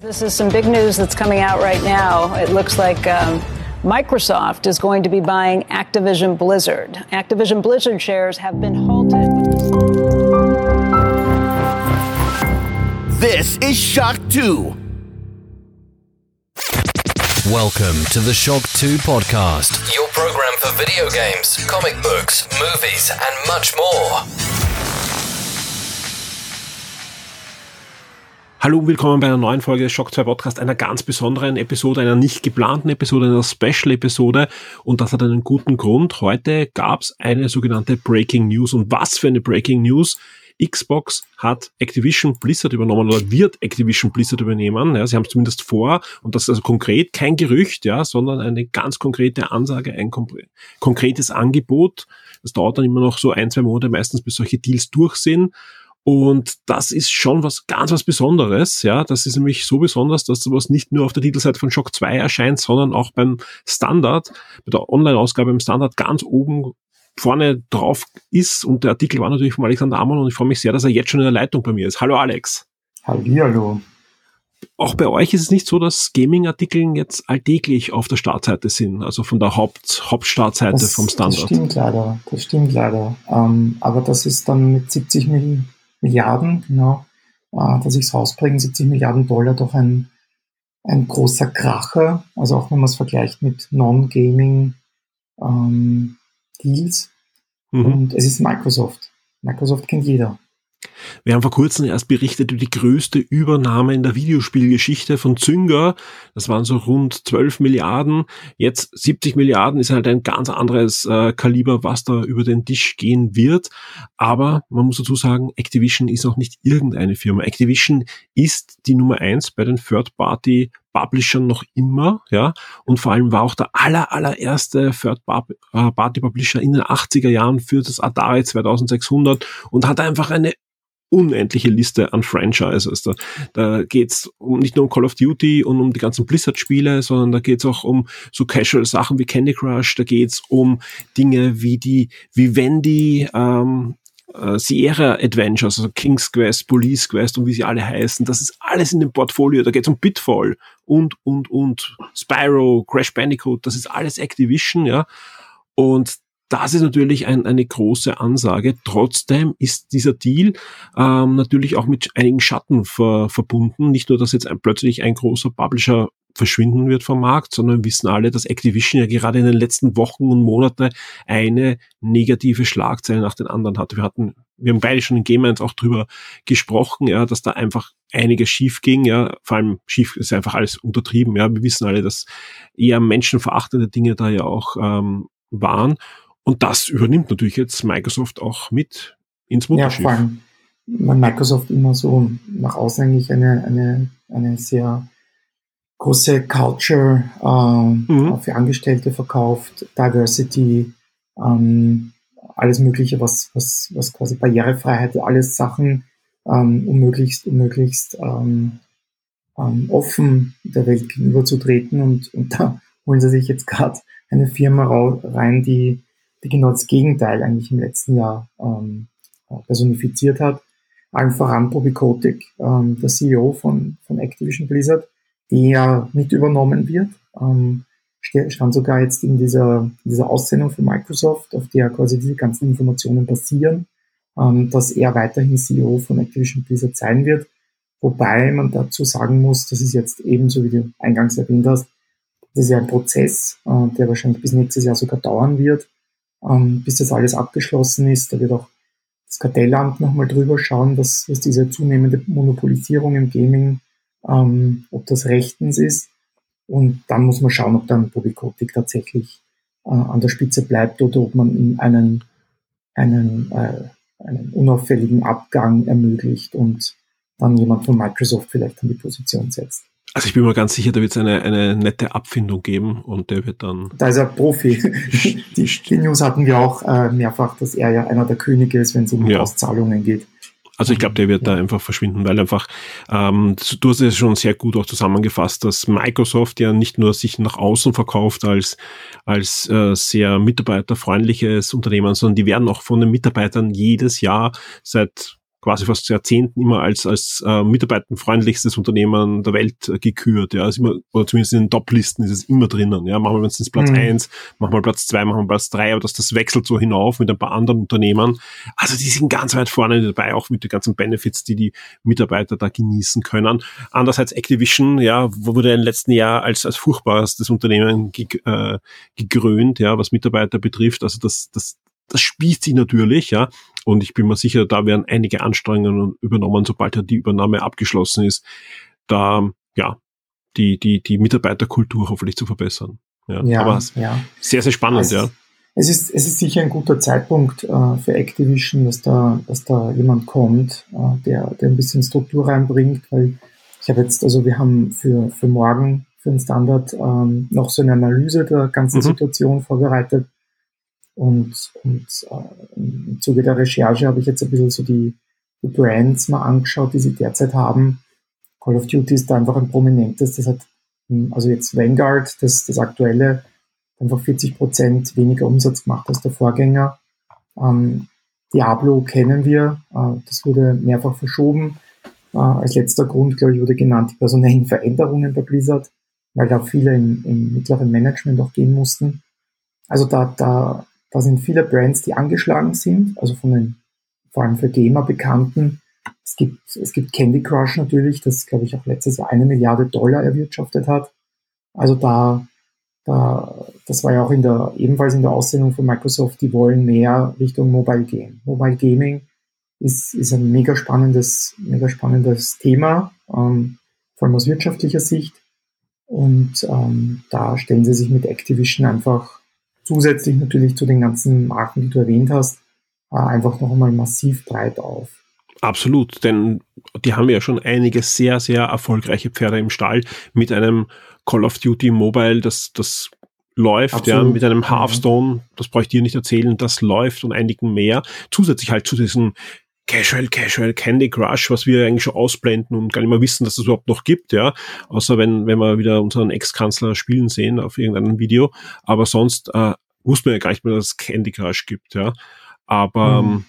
This is some big news that's coming out right now. It looks like um, Microsoft is going to be buying Activision Blizzard. Activision Blizzard shares have been halted. This is Shock 2. Welcome to the Shock 2 podcast, your program for video games, comic books, movies, and much more. Hallo und willkommen bei einer neuen Folge des Shock 2 Podcast, einer ganz besonderen Episode, einer nicht geplanten Episode, einer Special-Episode. Und das hat einen guten Grund. Heute gab es eine sogenannte Breaking News. Und was für eine Breaking News? Xbox hat Activision Blizzard übernommen oder wird Activision Blizzard übernehmen. Ja, sie haben es zumindest vor und das ist also konkret kein Gerücht, ja, sondern eine ganz konkrete Ansage, ein konkretes Angebot. Das dauert dann immer noch so ein, zwei Monate meistens, bis solche Deals durch sind. Und das ist schon was ganz was Besonderes, ja. Das ist nämlich so besonders, dass sowas nicht nur auf der Titelseite von Shock 2 erscheint, sondern auch beim Standard, bei der Online-Ausgabe im Standard ganz oben vorne drauf ist. Und der Artikel war natürlich von Alexander Amon und ich freue mich sehr, dass er jetzt schon in der Leitung bei mir ist. Hallo Alex. Hallihallo. Auch bei euch ist es nicht so, dass Gaming-Artikel jetzt alltäglich auf der Startseite sind, also von der Haupt Hauptstartseite das, vom Standard. Das stimmt leider, das stimmt leider. Ähm, aber das ist dann mit 70 Millionen Milliarden, genau, äh, dass ich es rausbringe, 70 Milliarden Dollar doch ein, ein großer Kracher. Also auch wenn man es vergleicht mit Non-Gaming ähm, Deals. Mhm. Und es ist Microsoft. Microsoft kennt jeder. Wir haben vor kurzem erst berichtet über die größte Übernahme in der Videospielgeschichte von Zynga. Das waren so rund 12 Milliarden. Jetzt 70 Milliarden ist halt ein ganz anderes äh, Kaliber, was da über den Tisch gehen wird. Aber man muss dazu sagen, Activision ist auch nicht irgendeine Firma. Activision ist die Nummer eins bei den Third-Party Publishern noch immer, ja, und vor allem war auch der aller, allererste Third-Party-Publisher in den 80er Jahren für das Atari 2600 und hat einfach eine unendliche Liste an Franchises. Da, da geht's um, nicht nur um Call of Duty und um die ganzen Blizzard-Spiele, sondern da geht's auch um so Casual-Sachen wie Candy Crush, da geht's um Dinge wie die Vivendi, ähm, äh, Sierra Adventures, also King's Quest, Police Quest und wie sie alle heißen. Das ist alles in dem Portfolio. Da geht's um Pitfall und, und, und Spyro, Crash Bandicoot. Das ist alles Activision, ja. Und das ist natürlich ein, eine große Ansage. Trotzdem ist dieser Deal ähm, natürlich auch mit einigen Schatten ver, verbunden. Nicht nur, dass jetzt ein, plötzlich ein großer Publisher verschwinden wird vom Markt, sondern wissen alle, dass Activision ja gerade in den letzten Wochen und Monaten eine negative Schlagzeile nach den anderen hatte. Wir hatten, wir haben beide schon in Game 1 auch drüber gesprochen, ja, dass da einfach einiges schief ging, ja, vor allem schief ist einfach alles untertrieben, ja. Wir wissen alle, dass eher menschenverachtende Dinge da ja auch ähm, waren. Und das übernimmt natürlich jetzt Microsoft auch mit ins Mutterschiff. Ja, vor allem, weil Microsoft immer so nach außen eigentlich eine, eine, eine sehr große Culture äh, mhm. für Angestellte verkauft, Diversity, ähm, alles Mögliche, was, was, was quasi Barrierefreiheit, alles Sachen, ähm, um möglichst, um möglichst ähm, ähm, offen der Welt gegenüberzutreten. Und, und da holen sie sich jetzt gerade eine Firma rein, die die genau das Gegenteil eigentlich im letzten Jahr ähm, personifiziert hat. Allen voran Bobby Kotick, ähm, der CEO von, von Activision Blizzard, der mit übernommen wird. Ähm, stand sogar jetzt in dieser, in dieser Aussendung von Microsoft, auf der quasi diese ganzen Informationen basieren, ähm, dass er weiterhin CEO von Activision Blizzard sein wird. Wobei man dazu sagen muss, das ist jetzt ebenso, wie du eingangs erwähnt hast, das ist ja ein Prozess, äh, der wahrscheinlich bis nächstes Jahr sogar dauern wird ähm, bis das alles abgeschlossen ist. Da wird auch das Kartellamt nochmal drüber schauen, was, was diese zunehmende Monopolisierung im Gaming, ähm, ob das rechtens ist. Und dann muss man schauen, ob dann Bobby Kotick tatsächlich äh, an der Spitze bleibt oder ob man ihm einen, einen, äh, einen unauffälligen Abgang ermöglicht und dann jemand von Microsoft vielleicht an die Position setzt. Also ich bin mir ganz sicher, da wird es eine, eine nette Abfindung geben und der wird dann. Da ist er Profi. die, die News hatten wir auch äh, mehrfach, dass er ja einer der Könige ist, wenn es um ja. Auszahlungen geht. Also ich glaube, der wird ja. da einfach verschwinden, weil einfach, ähm, du hast es schon sehr gut auch zusammengefasst, dass Microsoft ja nicht nur sich nach außen verkauft als, als äh, sehr mitarbeiterfreundliches Unternehmen, sondern die werden auch von den Mitarbeitern jedes Jahr seit quasi fast Jahrzehnten immer als, als äh, mitarbeitenfreundlichstes Unternehmen der Welt äh, gekürt. Ja, also immer, oder zumindest in den Top-Listen ist es immer drinnen. Ja, machen wir es Platz mhm. eins, machen wir Platz zwei, machen wir Platz drei, aber dass das wechselt so hinauf mit ein paar anderen Unternehmen. Also die sind ganz weit vorne dabei, auch mit den ganzen Benefits, die die Mitarbeiter da genießen können. Andererseits Activision, ja, wurde im letzten Jahr als, als furchtbarstes Unternehmen ge äh, gekrönt, ja, was Mitarbeiter betrifft. Also das, das, das spießt sich natürlich, ja. Und ich bin mir sicher, da werden einige Anstrengungen übernommen, sobald ja die Übernahme abgeschlossen ist, da, ja, die, die, die Mitarbeiterkultur hoffentlich zu verbessern. Ja, ja aber ja. sehr, sehr spannend, es, ja. Es ist, es ist sicher ein guter Zeitpunkt äh, für Activision, dass da, dass da jemand kommt, äh, der, der ein bisschen Struktur reinbringt, weil ich habe jetzt, also wir haben für, für morgen, für den Standard, ähm, noch so eine Analyse der ganzen mhm. Situation vorbereitet. Und, und äh, im Zuge der Recherche habe ich jetzt ein bisschen so die, die Brands mal angeschaut, die sie derzeit haben. Call of Duty ist da einfach ein prominentes. Das hat, hm, also jetzt Vanguard, das, das aktuelle, einfach 40 Prozent weniger Umsatz gemacht als der Vorgänger. Ähm, Diablo kennen wir, äh, das wurde mehrfach verschoben. Äh, als letzter Grund, glaube ich, wurde genannt die personellen Veränderungen bei Blizzard, weil da viele im, im mittleren Management auch gehen mussten. Also da, da da sind viele Brands, die angeschlagen sind, also von den vor allem für Gamer bekannten. Es gibt, es gibt Candy Crush natürlich, das glaube ich auch letztes Jahr eine Milliarde Dollar erwirtschaftet hat. Also da, da, das war ja auch in der, ebenfalls in der Aussendung von Microsoft, die wollen mehr Richtung Mobile Game. Mobile Gaming ist, ist ein mega spannendes, mega spannendes Thema, ähm, vor allem aus wirtschaftlicher Sicht. Und ähm, da stellen sie sich mit Activision einfach zusätzlich natürlich zu den ganzen Marken, die du erwähnt hast, äh, einfach noch einmal massiv breit auf. Absolut, denn die haben ja schon einige sehr, sehr erfolgreiche Pferde im Stall mit einem Call of Duty Mobile, das, das läuft, Absolut. ja, mit einem mhm. Hearthstone, das brauche ich dir nicht erzählen, das läuft und einigen mehr. Zusätzlich halt zu diesen Casual, Casual, Candy Crush, was wir eigentlich schon ausblenden und gar nicht mehr wissen, dass es überhaupt noch gibt, ja. Außer wenn, wenn wir wieder unseren Ex-Kanzler spielen sehen auf irgendeinem Video. Aber sonst äh, wussten wir ja gar nicht mehr, dass es Candy Crush gibt, ja. Aber mhm. ähm,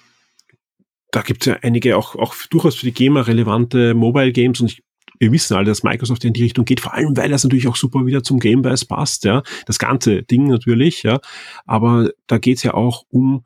da gibt es ja einige auch, auch durchaus für die Gamer relevante Mobile Games und ich, wir wissen alle, dass Microsoft in die Richtung geht, vor allem weil das natürlich auch super wieder zum Game Pass passt, ja. Das ganze Ding natürlich, ja. Aber da geht's ja auch um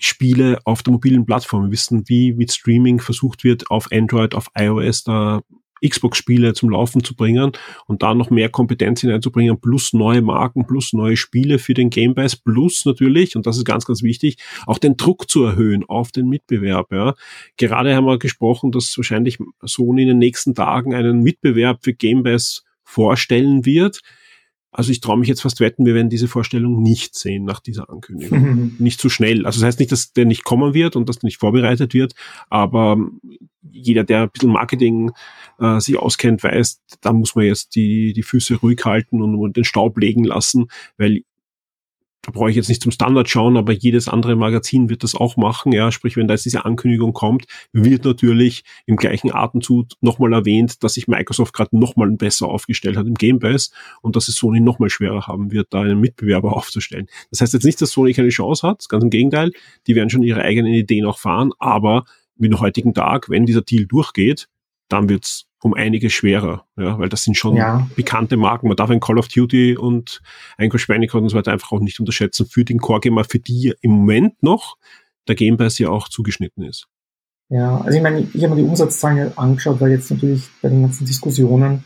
Spiele auf der mobilen Plattform. Wir wissen, wie mit Streaming versucht wird, auf Android, auf iOS da Xbox-Spiele zum Laufen zu bringen und da noch mehr Kompetenz hineinzubringen, plus neue Marken, plus neue Spiele für den Game Pass, plus natürlich, und das ist ganz, ganz wichtig, auch den Druck zu erhöhen auf den Mitbewerb. Ja. Gerade haben wir gesprochen, dass wahrscheinlich Sony in den nächsten Tagen einen Mitbewerb für Game Pass vorstellen wird, also ich traue mich jetzt fast wetten, wir werden diese Vorstellung nicht sehen nach dieser Ankündigung. Mhm. Nicht zu so schnell. Also das heißt nicht, dass der nicht kommen wird und dass der nicht vorbereitet wird, aber jeder, der ein bisschen Marketing äh, sich auskennt, weiß, da muss man jetzt die, die Füße ruhig halten und, und den Staub legen lassen, weil da brauche ich jetzt nicht zum Standard schauen, aber jedes andere Magazin wird das auch machen. Ja, sprich, wenn da jetzt diese Ankündigung kommt, wird natürlich im gleichen Atemzug nochmal erwähnt, dass sich Microsoft gerade nochmal besser aufgestellt hat im Game Pass und dass es Sony nochmal schwerer haben wird, da einen Mitbewerber aufzustellen. Das heißt jetzt nicht, dass Sony keine Chance hat, ganz im Gegenteil, die werden schon ihre eigenen Ideen auch fahren, aber mit dem heutigen Tag, wenn dieser Deal durchgeht, dann wird's um einiges schwerer, ja, weil das sind schon ja. bekannte Marken. Man darf ein Call of Duty und ein Crash Bandicoot und so weiter einfach auch nicht unterschätzen für den Core Gamer, für die im Moment noch der Game Pass ja auch zugeschnitten ist. Ja, also ich meine, ich habe mir die Umsatzzahlen angeschaut, weil jetzt natürlich bei den ganzen Diskussionen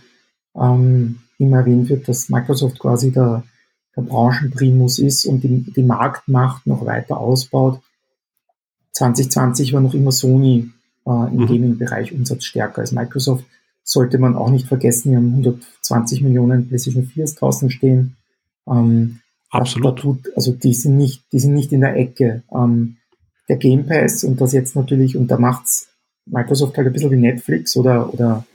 ähm, immer erwähnt wird, dass Microsoft quasi der, der Branchenprimus ist und die, die Marktmacht noch weiter ausbaut. 2020 war noch immer Sony äh, im mhm. Gaming-Bereich umsatzstärker als Microsoft sollte man auch nicht vergessen, wir haben 120 Millionen PlayStation 4 draußen stehen. Ähm, Absolut. Da, tut, also die sind nicht, die sind nicht in der Ecke. Ähm, der Game Pass und das jetzt natürlich, und da macht's Microsoft halt ein bisschen wie Netflix oder, oder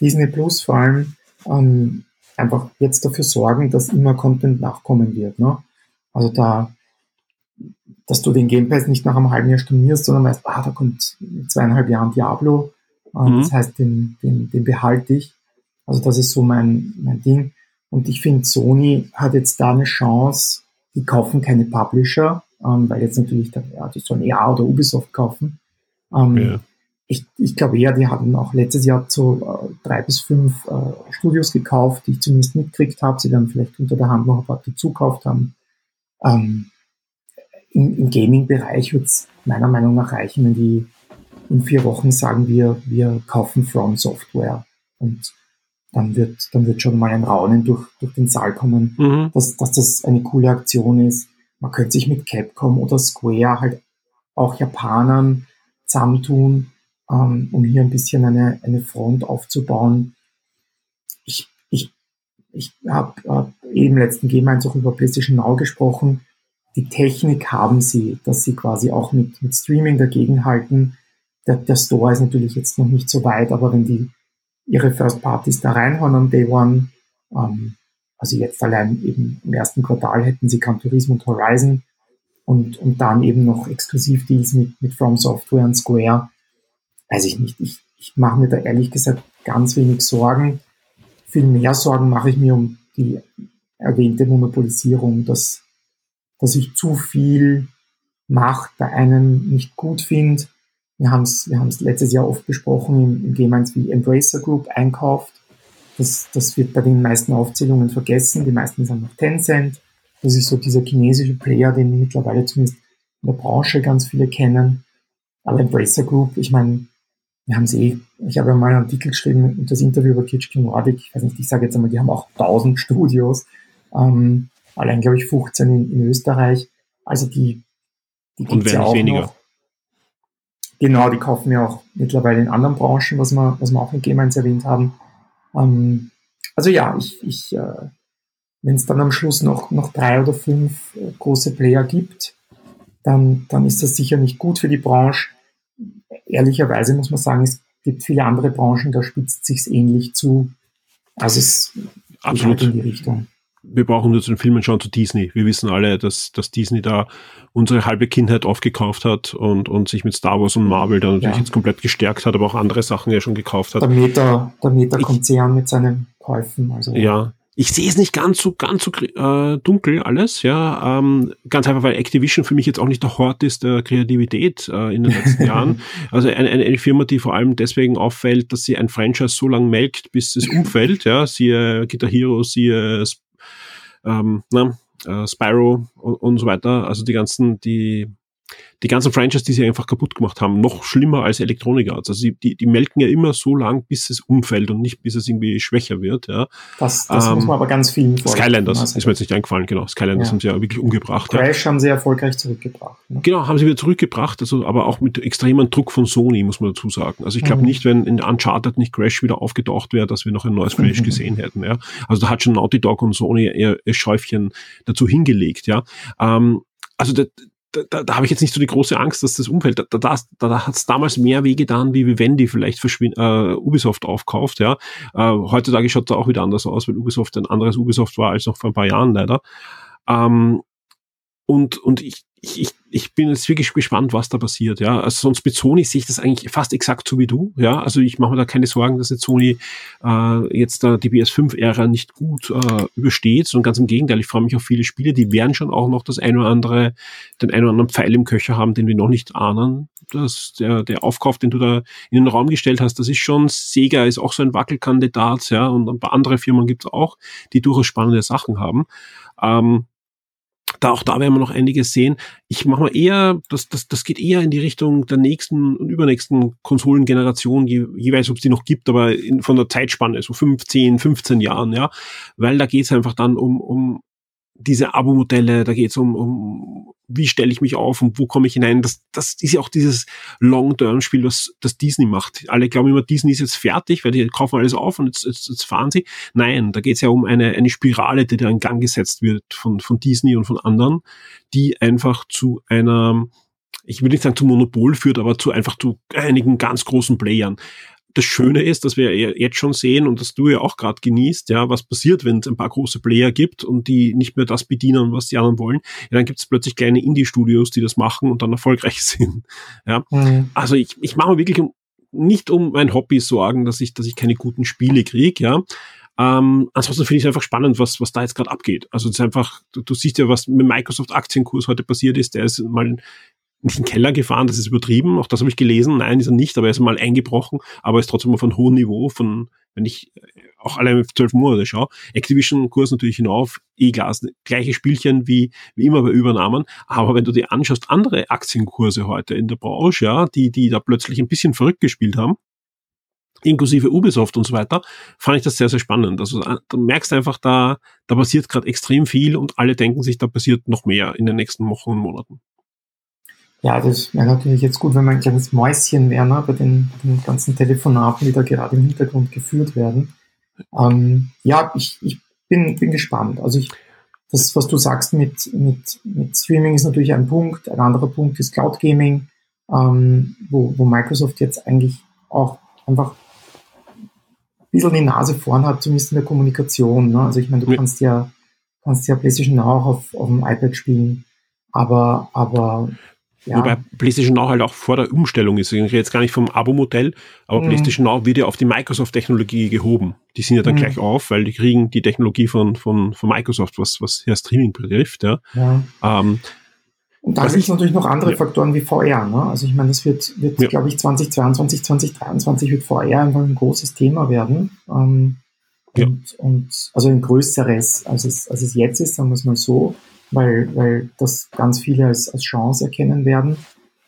Disney Plus vor allem, ähm, einfach jetzt dafür sorgen, dass immer Content nachkommen wird. Ne? Also da, dass du den Game Pass nicht nach einem halben Jahr stornierst, sondern weißt, ah, da kommt in zweieinhalb Jahren Diablo, Mhm. Das heißt, den, den, den behalte ich. Also das ist so mein, mein Ding. Und ich finde, Sony hat jetzt da eine Chance, die kaufen keine Publisher, ähm, weil jetzt natürlich, da, ja, die sollen EA oder Ubisoft kaufen. Ähm, ja. ich, ich glaube eher, die hatten auch letztes Jahr so äh, drei bis fünf äh, Studios gekauft, die ich zumindest mitgekriegt habe. Sie werden vielleicht unter der Hand noch ein paar dazukauft haben. Ähm, Im im Gaming-Bereich wird es meiner Meinung nach reichen, wenn die in vier Wochen sagen wir, wir kaufen From Software. Und dann wird, dann wird schon mal ein Raunen durch, durch den Saal kommen, mhm. dass, dass das eine coole Aktion ist. Man könnte sich mit Capcom oder Square halt auch Japanern zusammentun, ähm, um hier ein bisschen eine, eine Front aufzubauen. Ich, ich, ich habe hab eben letzten Game 1 auch über PlayStation Now gesprochen. Die Technik haben sie, dass sie quasi auch mit, mit Streaming dagegenhalten. Der, der Store ist natürlich jetzt noch nicht so weit, aber wenn die ihre First Parties da reinhauen am Day One, ähm, also jetzt allein eben im ersten Quartal hätten sie Gran Turismo und Horizon und, und dann eben noch Exklusivdeals mit, mit From Software und Square. Weiß ich nicht. Ich, ich mache mir da ehrlich gesagt ganz wenig Sorgen. Viel mehr Sorgen mache ich mir um die erwähnte Monopolisierung, dass, dass ich zu viel Macht bei einem nicht gut finde. Wir haben es wir haben's letztes Jahr oft besprochen, im Game 1 wie Embracer Group einkauft das, das wird bei den meisten Aufzählungen vergessen. Die meisten sind noch Tencent. Das ist so dieser chinesische Player, den mittlerweile zumindest in der Branche ganz viele kennen. Aber Embracer Group, ich meine, wir haben sie eh, ich habe ja mal einen Artikel geschrieben und das Interview über THQ Nordic, ich weiß nicht, ich sage jetzt einmal, die haben auch 1000 Studios, ähm, allein glaube ich 15 in, in Österreich. Also die, die und werden ja auch weniger. Noch. Genau, die kaufen ja auch mittlerweile in anderen Branchen, was wir, was wir auch in Game 1 erwähnt haben. Ähm, also ja, ich, ich äh, wenn es dann am Schluss noch, noch drei oder fünf äh, große Player gibt, dann, dann ist das sicher nicht gut für die Branche. Ehrlicherweise muss man sagen, es gibt viele andere Branchen, da spitzt sich's ähnlich zu. Also es Absolut. geht halt in die Richtung wir brauchen nur zu den Filmen schauen zu Disney. Wir wissen alle, dass, dass Disney da unsere halbe Kindheit aufgekauft hat und, und sich mit Star Wars und Marvel dann natürlich ja. jetzt komplett gestärkt hat, aber auch andere Sachen ja schon gekauft hat. Der Meta, der Meta-Konzern mit seinen Käufen. Also. Ja, ich sehe es nicht ganz so ganz so äh, dunkel alles, ja. Ähm, ganz einfach, weil Activision für mich jetzt auch nicht der Hort ist der Kreativität äh, in den letzten Jahren. Also eine, eine Firma, die vor allem deswegen auffällt, dass sie ein Franchise so lang melkt, bis es umfällt, ja. Siehe Guitar Hero, siehe ähm, na, äh, Spyro und, und so weiter. Also die ganzen, die die ganzen Franchises, die sie einfach kaputt gemacht haben, noch schlimmer als Electronic Arts. Also die, die melken ja immer so lang, bis es umfällt und nicht bis es irgendwie schwächer wird. Ja. Das, das ähm, muss man aber ganz vielen Skylanders ist mir jetzt nicht eingefallen, genau. Skylanders ja. haben sie ja wirklich umgebracht. Crash ja. haben sie erfolgreich zurückgebracht. Ne? Genau, haben sie wieder zurückgebracht, also aber auch mit extremem Druck von Sony, muss man dazu sagen. Also ich glaube mhm. nicht, wenn in Uncharted nicht Crash wieder aufgetaucht wäre, dass wir noch ein neues Crash mhm. gesehen hätten. Ja. Also da hat schon Naughty Dog und Sony ihr, ihr Schäufchen dazu hingelegt. Ja. Ähm, also der, da, da, da habe ich jetzt nicht so die große Angst, dass das umfällt. Da, da, da, hat es damals mehr weh getan, wie Vivendi vielleicht verschwind, äh, Ubisoft aufkauft. Ja, äh, heutzutage schaut da auch wieder anders aus, weil Ubisoft ein anderes Ubisoft war als noch vor ein paar Jahren leider. Ähm, und, und ich, ich, ich bin jetzt wirklich gespannt, was da passiert. Ja, also sonst mit Sony sehe ich das eigentlich fast exakt so wie du. Ja, also ich mache mir da keine Sorgen, dass jetzt Sony äh, jetzt da die PS5-Ära nicht gut äh, übersteht, sondern ganz im Gegenteil. Ich freue mich auf viele Spiele, die werden schon auch noch das ein oder andere, den ein oder anderen Pfeil im Köcher haben, den wir noch nicht ahnen. Das, der, der Aufkauf, den du da in den Raum gestellt hast, das ist schon, Sega ist auch so ein Wackelkandidat, ja, und ein paar andere Firmen gibt es auch, die durchaus spannende Sachen haben. Ähm, da auch da werden wir noch einiges sehen. Ich mache mal eher, das, das, das geht eher in die Richtung der nächsten und übernächsten Konsolengeneration, je, jeweils ob es die noch gibt, aber in, von der Zeitspanne, so 15, 15 Jahren, ja. Weil da geht es einfach dann um, um diese Abo-Modelle, da geht es um, um, wie stelle ich mich auf und wo komme ich hinein. Das, das ist ja auch dieses Long-Term-Spiel, was das Disney macht. Alle glauben immer, Disney ist jetzt fertig, weil die kaufen alles auf und jetzt, jetzt, jetzt fahren sie. Nein, da geht es ja um eine, eine Spirale, die da in Gang gesetzt wird von, von Disney und von anderen, die einfach zu einer ich will nicht sagen zu Monopol führt, aber zu einfach zu einigen ganz großen Playern das Schöne ist, dass wir jetzt schon sehen und dass du ja auch gerade genießt, ja, was passiert, wenn es ein paar große Player gibt und die nicht mehr das bedienen, was die anderen wollen. Ja, dann gibt es plötzlich kleine Indie-Studios, die das machen und dann erfolgreich sind. Ja, mhm. also ich, ich mache mir wirklich um, nicht um mein Hobby sorgen, dass ich, dass ich keine guten Spiele kriege, ja. Ähm, ansonsten finde ich es einfach spannend, was, was da jetzt gerade abgeht. Also es ist einfach, du, du siehst ja, was mit Microsoft Aktienkurs heute passiert ist, der ist mal nicht in den Keller gefahren, das ist übertrieben, auch das habe ich gelesen. Nein, ist er nicht, aber er ist mal eingebrochen, aber ist trotzdem auf einem hohen Niveau von, wenn ich äh, auch allein 12 Monate schaue. Activision-Kurs natürlich hinauf, klar, gleiche Spielchen wie, wie immer bei Übernahmen. Aber wenn du dir anschaust, andere Aktienkurse heute in der Branche, ja, die, die da plötzlich ein bisschen verrückt gespielt haben, inklusive Ubisoft und so weiter, fand ich das sehr, sehr spannend. Also du merkst einfach, da, da passiert gerade extrem viel und alle denken sich, da passiert noch mehr in den nächsten Wochen und Monaten. Ja, das wäre natürlich jetzt gut, wenn man ein kleines Mäuschen wäre ne, bei den, den, ganzen Telefonaten, die da gerade im Hintergrund geführt werden. Ähm, ja, ich, ich bin, bin gespannt. Also ich, das, was du sagst mit, mit, mit Streaming ist natürlich ein Punkt. Ein anderer Punkt ist Cloud Gaming, ähm, wo, wo Microsoft jetzt eigentlich auch einfach ein bisschen die Nase vorn hat, zumindest in der Kommunikation. Ne? Also ich meine, du kannst ja, kannst ja PlayStation Now auch auf, auf dem iPad spielen, aber, aber ja. Wobei PlayStation Now halt auch vor der Umstellung ist. Ich rede jetzt gar nicht vom Abo-Modell, aber mhm. PlayStation Now wird ja auf die Microsoft-Technologie gehoben. Die sind ja dann mhm. gleich auf, weil die kriegen die Technologie von, von, von Microsoft, was, was ja Streaming betrifft. Ja. ja. Ähm, und da gibt es natürlich noch andere ja. Faktoren wie VR. Ne? Also ich meine, das wird, wird ja. glaube ich, 2022, 2023 wird VR einfach ein großes Thema werden. Ähm, und, und also ein größeres, als es, als es jetzt ist, sagen wir es mal so weil, weil das ganz viele als, als Chance erkennen werden.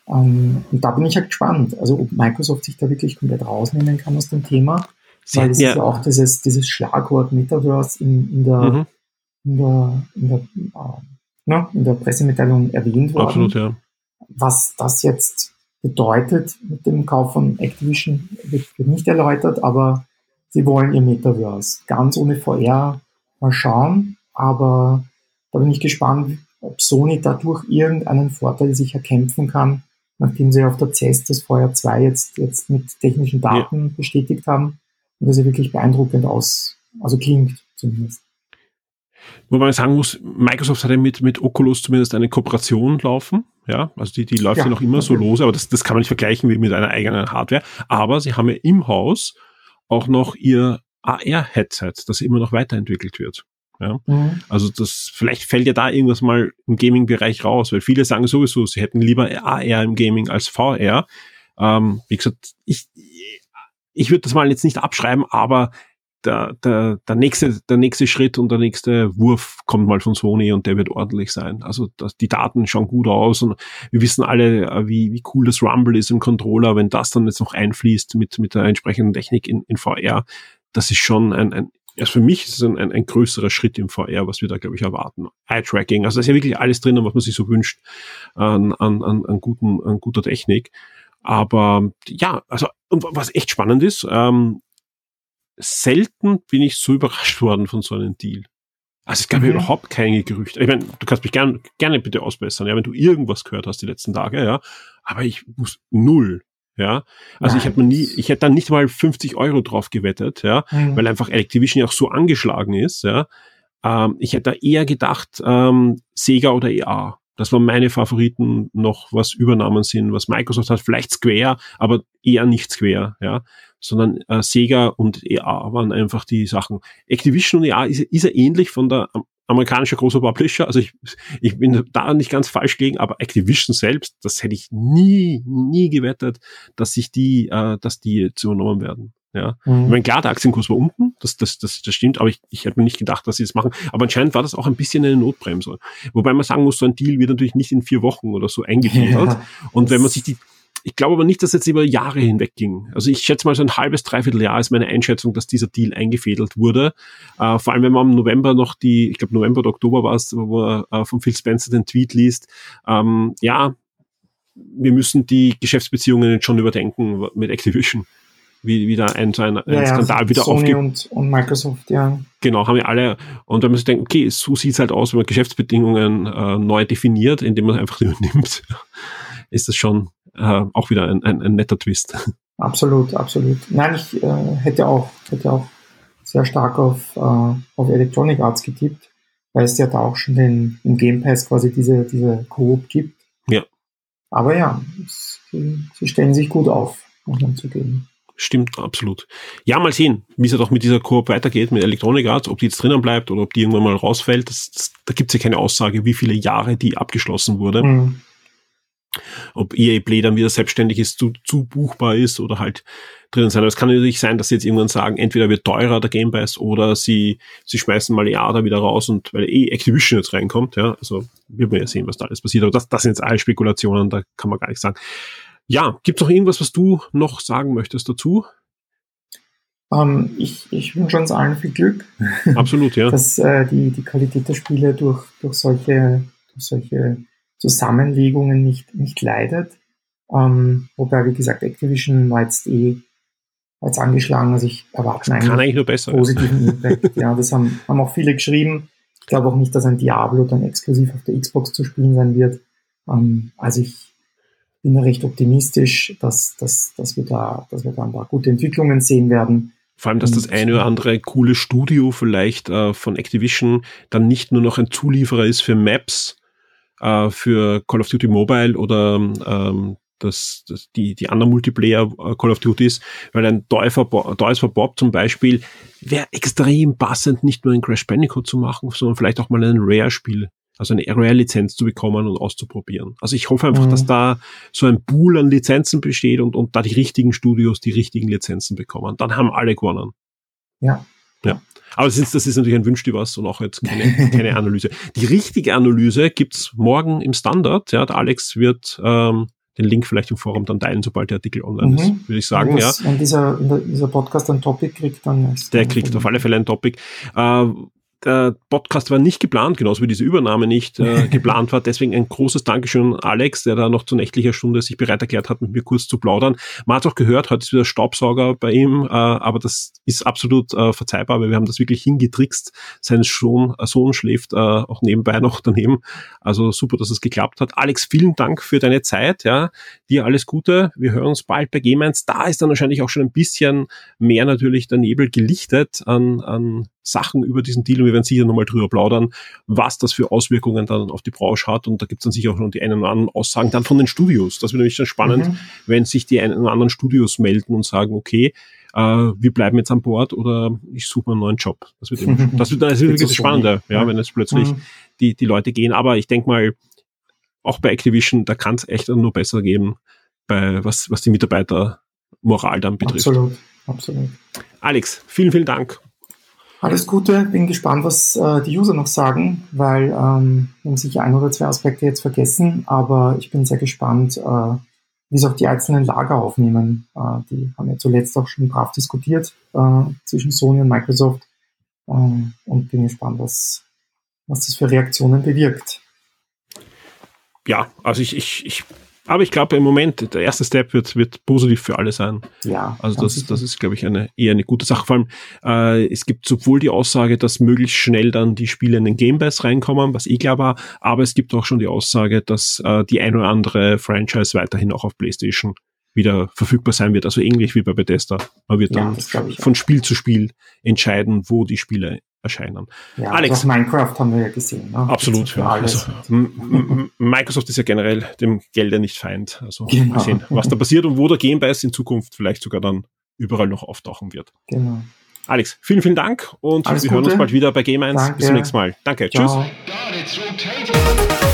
Ähm, und da bin ich halt gespannt, also ob Microsoft sich da wirklich komplett rausnehmen kann aus dem Thema. Sie weil es ja. ist ja auch dieses, dieses Schlagwort Metaverse in, in der, mhm. in der, in der, äh, na, in der Pressemitteilung erwähnt worden. Absolut, ja. Was das jetzt bedeutet mit dem Kauf von Activision, wird, wird nicht erläutert, aber sie wollen ihr Metaverse. Ganz ohne VR mal schauen, aber da bin ich gespannt, ob Sony dadurch irgendeinen Vorteil sich erkämpfen kann, nachdem sie auf der CES das Feuer 2 jetzt, jetzt mit technischen Daten ja. bestätigt haben und das ja wirklich beeindruckend aus, also klingt zumindest. Wobei man sagen muss, Microsoft hat ja mit, mit Oculus zumindest eine Kooperation laufen. Ja, also die, die läuft ja, ja noch immer okay. so los, aber das, das kann man nicht vergleichen wie mit einer eigenen Hardware. Aber sie haben ja im Haus auch noch ihr AR-Headset, das immer noch weiterentwickelt wird. Ja? Mhm. Also das, vielleicht fällt ja da irgendwas mal im Gaming-Bereich raus, weil viele sagen sowieso, sie hätten lieber AR im Gaming als VR. Ähm, wie gesagt, ich, ich würde das mal jetzt nicht abschreiben, aber der, der, der, nächste, der nächste Schritt und der nächste Wurf kommt mal von Sony und der wird ordentlich sein. Also das, die Daten schauen gut aus und wir wissen alle, äh, wie, wie cool das Rumble ist im Controller. Wenn das dann jetzt noch einfließt mit, mit der entsprechenden Technik in, in VR, das ist schon ein, ein also für mich ist es ein, ein, ein größerer Schritt im VR, was wir da, glaube ich, erwarten. Eye-Tracking, also da ist ja wirklich alles drinnen, was man sich so wünscht an, an, an, an, guten, an guter Technik. Aber ja, also und was echt spannend ist, ähm, selten bin ich so überrascht worden von so einem Deal. Also es gab mhm. überhaupt keine Gerüchte. Ich meine, du kannst mich gern, gerne bitte ausbessern, ja, wenn du irgendwas gehört hast die letzten Tage, ja. Aber ich muss null ja, also Nein. ich habe mir nie, ich hätte dann nicht mal 50 Euro drauf gewettet, ja, mhm. weil einfach Activision ja auch so angeschlagen ist, ja. Ähm, ich hätte da eher gedacht, ähm, Sega oder EA. Das waren meine Favoriten noch, was Übernahmen sind, was Microsoft hat, vielleicht Square, aber eher nicht Square, ja, sondern äh, Sega und EA waren einfach die Sachen. Activision und EA ist, ist ja ähnlich von der amerikanischer großer Publisher. Also ich, ich bin da nicht ganz falsch gegen, aber Activision selbst, das hätte ich nie, nie gewettet, dass sich die, äh, dass die zu übernommen werden. Ja, mhm. ich meine, klar, der Aktienkurs war unten, das, das, das, das stimmt, aber ich, ich hätte mir nicht gedacht, dass sie das machen. Aber anscheinend war das auch ein bisschen eine Notbremse. Wobei man sagen muss, so ein Deal wird natürlich nicht in vier Wochen oder so eingefädelt. Ja, und wenn man sich die, ich glaube aber nicht, dass jetzt über Jahre hinweg ging. Also ich schätze mal so ein halbes, dreiviertel Jahr ist meine Einschätzung, dass dieser Deal eingefädelt wurde. Äh, vor allem, wenn man im November noch die, ich glaube November oder Oktober war es, wo er äh, von Phil Spencer den Tweet liest. Ähm, ja, wir müssen die Geschäftsbeziehungen jetzt schon überdenken mit Activision. Wie wieder ein, so ein, ein ja, Skandal ja, wieder aufgeht. Und, und Microsoft, ja. Genau, haben wir alle. Und wenn man sich denkt, okay, so sieht's halt aus, wenn man Geschäftsbedingungen äh, neu definiert, indem man einfach übernimmt, ist das schon äh, auch wieder ein, ein, ein netter Twist. Absolut, absolut. Nein, ich äh, hätte auch, hätte auch sehr stark auf, äh, auf Electronic Arts getippt, weil es ja da auch schon den, im Game Pass quasi diese, diese Coop gibt. Ja. Aber ja, sie, sie stellen sich gut auf, muss man zugeben. Stimmt, absolut. Ja, mal sehen, wie es ja doch mit dieser Coop weitergeht, mit Electronic Arts, ob die jetzt drinnen bleibt oder ob die irgendwann mal rausfällt. Das, das, da gibt es ja keine Aussage, wie viele Jahre die abgeschlossen wurde. Mhm. Ob EA Play dann wieder selbstständig ist, zu, zu buchbar ist oder halt drin sein. Aber es kann natürlich sein, dass sie jetzt irgendwann sagen, entweder wird teurer der Game Pass oder sie, sie schmeißen mal Jada wieder raus und weil eh Activision jetzt reinkommt, ja, also wird man ja sehen, was da alles passiert. Aber das, das sind jetzt alle Spekulationen, da kann man gar nicht sagen. Ja, gibt es noch irgendwas, was du noch sagen möchtest dazu? Um, ähm, ich, ich wünsche uns allen viel Glück. Absolut, ja. Dass äh, die, die Qualität der Spiele durch, durch solche, durch solche Zusammenlegungen nicht, nicht leidet. Ähm, wobei, wie gesagt, Activision war jetzt eh jetzt angeschlagen, also ich erwarte einen eigentlich nur besser, positiven Impact. ja, das haben, haben auch viele geschrieben. Ich glaube auch nicht, dass ein Diablo dann exklusiv auf der Xbox zu spielen sein wird. Ähm, also ich bin da recht optimistisch, dass, dass, dass, wir da, dass wir da ein paar gute Entwicklungen sehen werden. Vor allem, dass das eine oder andere coole Studio vielleicht äh, von Activision dann nicht nur noch ein Zulieferer ist für Maps, äh, für Call of Duty Mobile oder ähm, das, das, die, die anderen Multiplayer äh, Call of Duties, weil ein Toys for Bob zum Beispiel wäre extrem passend, nicht nur ein Crash Bandicoot zu machen, sondern vielleicht auch mal ein Rare-Spiel, also eine Rare-Lizenz zu bekommen und auszuprobieren. Also ich hoffe einfach, mhm. dass da so ein Pool an Lizenzen besteht und, und da die richtigen Studios die richtigen Lizenzen bekommen. Dann haben alle gewonnen. Ja. Ja. Aber das ist, das ist natürlich ein Wünsch dir was und auch jetzt keine, keine Analyse. Die richtige Analyse gibt's morgen im Standard. Ja, der Alex wird ähm, den Link vielleicht im Forum dann teilen, sobald der Artikel online ist, mhm. würde ich sagen. ja. Wenn dieser, dieser Podcast ein Topic kriegt, dann ist Der kriegt auf alle Fälle ein Topic. Äh, der Podcast war nicht geplant, genauso wie diese Übernahme nicht äh, geplant war. Deswegen ein großes Dankeschön an Alex, der da noch zu nächtlicher Stunde sich bereit erklärt hat, mit mir kurz zu plaudern. Man hat auch gehört, heute ist wieder Staubsauger bei ihm, äh, aber das ist absolut äh, verzeihbar, weil wir haben das wirklich hingetrickst. Sein Sohn, äh, Sohn schläft äh, auch nebenbei noch daneben. Also super, dass es geklappt hat. Alex, vielen Dank für deine Zeit. Ja, Dir alles Gute. Wir hören uns bald bei G-Mainz. Da ist dann wahrscheinlich auch schon ein bisschen mehr natürlich der Nebel gelichtet an, an Sachen über diesen Deal und wir werden sicher nochmal drüber plaudern, was das für Auswirkungen dann auf die Branche hat und da gibt es dann sicher auch noch die einen oder anderen Aussagen dann von den Studios. Das wird nämlich dann spannend, mhm. wenn sich die einen oder anderen Studios melden und sagen, okay, äh, wir bleiben jetzt an Bord oder ich suche mal einen neuen Job. Das wird, eben, das wird, das wird wirklich spannender, ja, wenn jetzt plötzlich mhm. die, die Leute gehen. Aber ich denke mal, auch bei Activision, da kann es echt nur besser geben, bei was, was die Mitarbeitermoral dann betrifft. Absolut, absolut. Alex, vielen, vielen Dank. Alles Gute, bin gespannt, was äh, die User noch sagen, weil ähm, haben sicher ein oder zwei Aspekte jetzt vergessen, aber ich bin sehr gespannt, äh, wie es auch die einzelnen Lager aufnehmen. Äh, die haben ja zuletzt auch schon brav diskutiert äh, zwischen Sony und Microsoft äh, und bin gespannt, was, was das für Reaktionen bewirkt. Ja, also ich, ich, ich aber ich glaube im Moment, der erste Step wird, wird positiv für alle sein. Ja. Also das, das ist, glaube ich, eine, eher eine gute Sache. Vor allem, äh, es gibt sowohl die Aussage, dass möglichst schnell dann die Spiele in den Game Pass reinkommen, was eh klar war, aber es gibt auch schon die Aussage, dass äh, die ein oder andere Franchise weiterhin auch auf PlayStation wieder verfügbar sein wird. Also ähnlich wie bei Bethesda. Man wird ja, dann von Spiel zu Spiel entscheiden, wo die Spiele erscheinen. Ja, Alex. Also Minecraft haben wir ja gesehen. Ne? Absolut. Ja. Also, Microsoft ist ja generell dem Gelder nicht feind. Also genau. mal sehen, was da passiert und wo der Game Pass in Zukunft vielleicht sogar dann überall noch auftauchen wird. Genau. Alex, vielen, vielen Dank und Alles wir Gute. hören uns bald wieder bei Game 1. Danke. Bis zum nächsten Mal. Danke. Ciao. Tschüss.